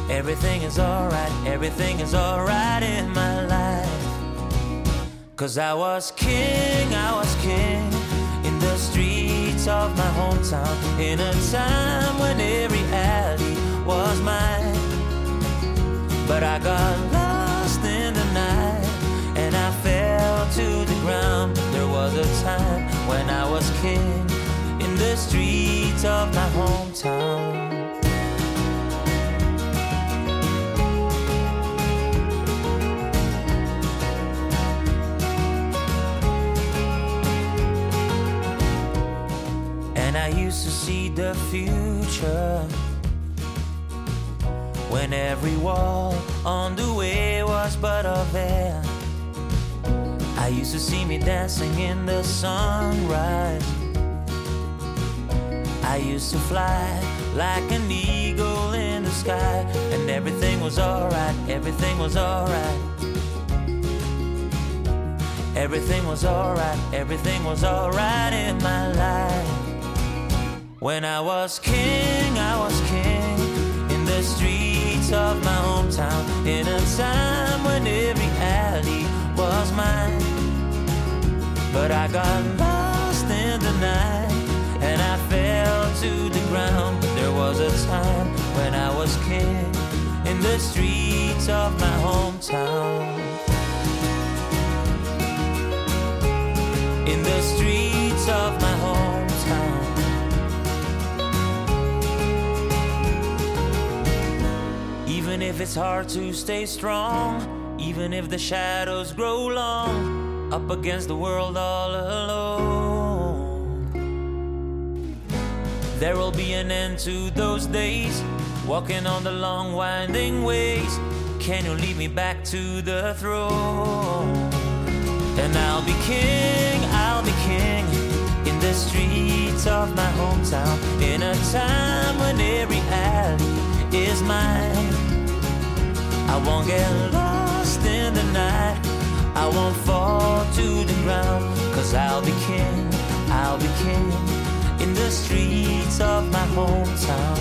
Everything is alright, everything is alright in my life. Cause I was king, I was king in the streets of my hometown. In a time when every alley was mine. But I got lost in the night and I fell to the ground. There was a time when I was king in the streets of my hometown. Used to see the future when every wall on the way was but a veil. I used to see me dancing in the sunrise. I used to fly like an eagle in the sky, and everything was alright, everything was alright. Everything was alright, everything was alright in my life. When I was king, I was king in the streets of my hometown. In a time when every alley was mine. But I got lost in the night and I fell to the ground. But there was a time when I was king in the streets of my hometown. In the streets of my hometown. Even if it's hard to stay strong, even if the shadows grow long, up against the world all alone. There will be an end to those days, walking on the long winding ways. Can you lead me back to the throne? And I'll be king, I'll be king in the streets of my hometown, in a time when every alley is mine. I won't get lost in the night. I won't fall to the ground. Cause I'll be king, I'll be king in the streets of my hometown.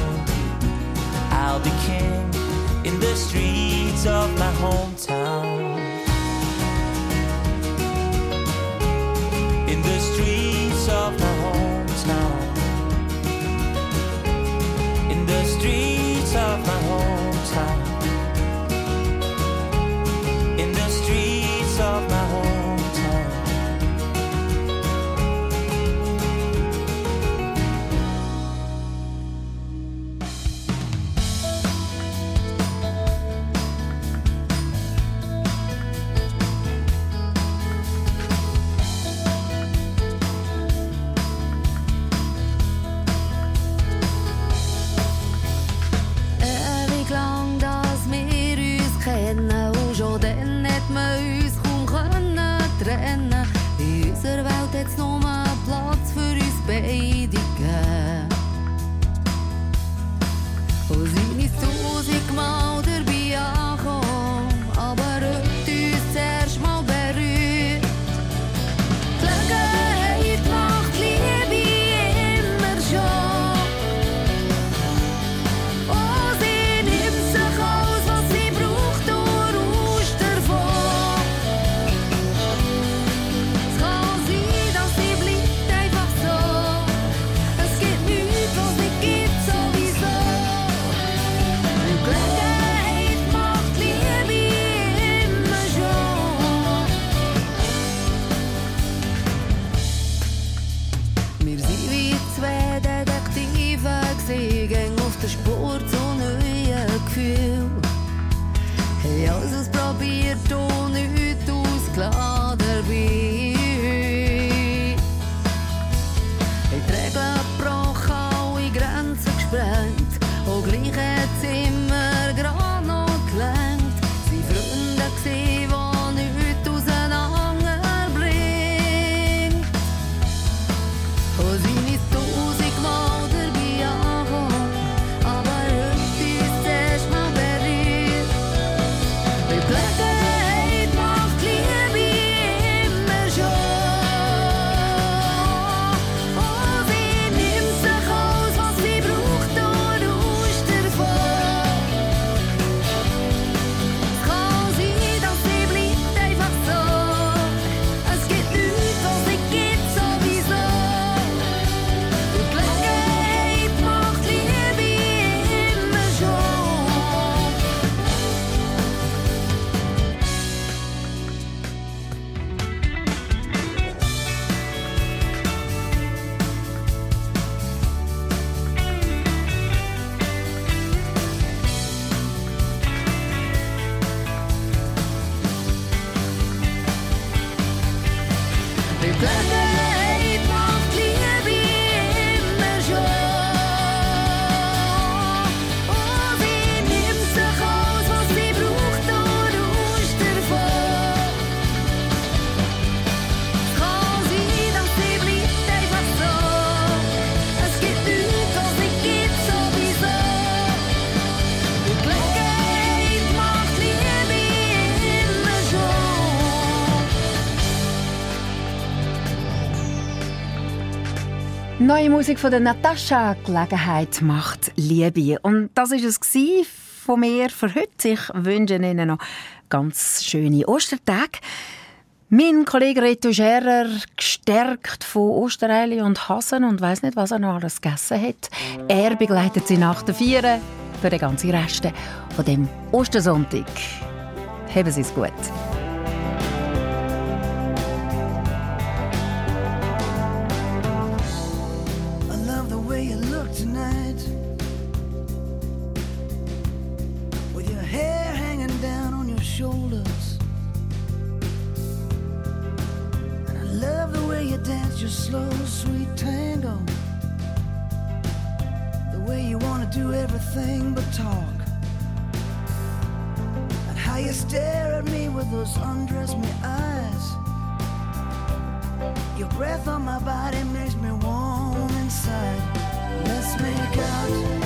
I'll be king in the streets of my hometown. In the streets of my hometown. In the streets of my hometown. neue Musik von der Natascha Gelegenheit macht Liebe. Und das war es von mir für heute. Ich wünsche Ihnen noch ganz schöne Ostertage. Mein Kollege Reto Scherer, gestärkt von Ostereile und Hasen und weiß nicht, was er noch alles gegessen hat. Er begleitet sie nach der Vieren für den ganzen Rest von dem Ostersonntag. Haben Sie es gut. slow, sweet tango. The way you want to do everything but talk. And how you stare at me with those undress me eyes. Your breath on my body makes me warm inside. Let's make out.